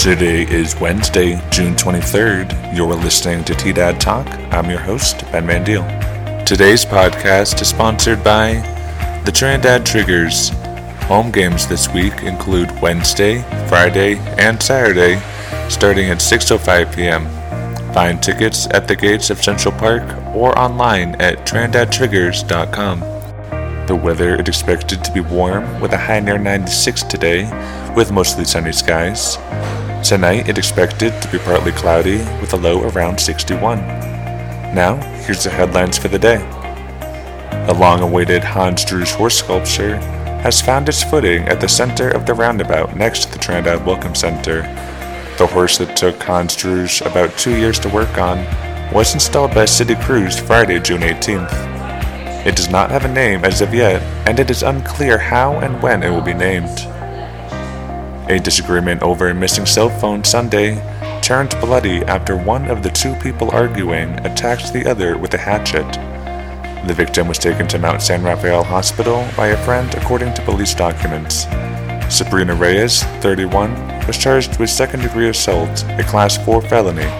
Today is Wednesday, June 23rd. You're listening to T Dad Talk. I'm your host, Ben Mandiel. Today's podcast is sponsored by the Trinidad Triggers. Home games this week include Wednesday, Friday, and Saturday, starting at 6:05 p.m. Find tickets at the gates of Central Park or online at trinidadtriggers.com. The weather is expected to be warm with a high near 96 today, with mostly sunny skies. Tonight it's expected to be partly cloudy with a low around 61. Now, here's the headlines for the day. The long awaited Hans Druce horse sculpture has found its footing at the center of the roundabout next to the Trinidad Welcome Center. The horse that took Hans Druce about two years to work on was installed by City crews Friday, June 18th. It does not have a name as of yet, and it is unclear how and when it will be named. A disagreement over a missing cell phone Sunday turned bloody after one of the two people arguing attacked the other with a hatchet. The victim was taken to Mount San Rafael Hospital by a friend, according to police documents. Sabrina Reyes, 31, was charged with second degree assault, a Class 4 felony.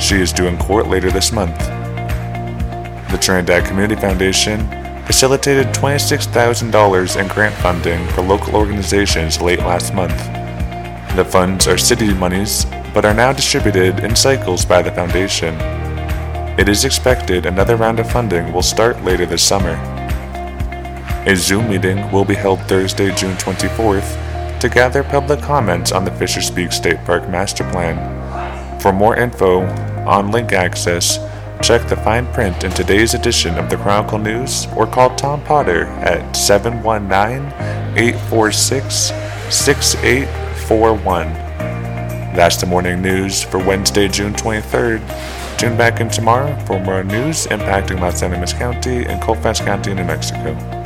She is due in court later this month. The Trinidad Community Foundation facilitated $26,000 in grant funding for local organizations late last month. The funds are city monies, but are now distributed in cycles by the foundation. It is expected another round of funding will start later this summer. A Zoom meeting will be held Thursday, June 24th to gather public comments on the Fisher Peak State Park Master Plan. For more info on link access, Check the fine print in today's edition of the Chronicle News or call Tom Potter at 719 846 6841. That's the morning news for Wednesday, June 23rd. Tune back in tomorrow for more news impacting Las Animas County and Colfax County, New Mexico.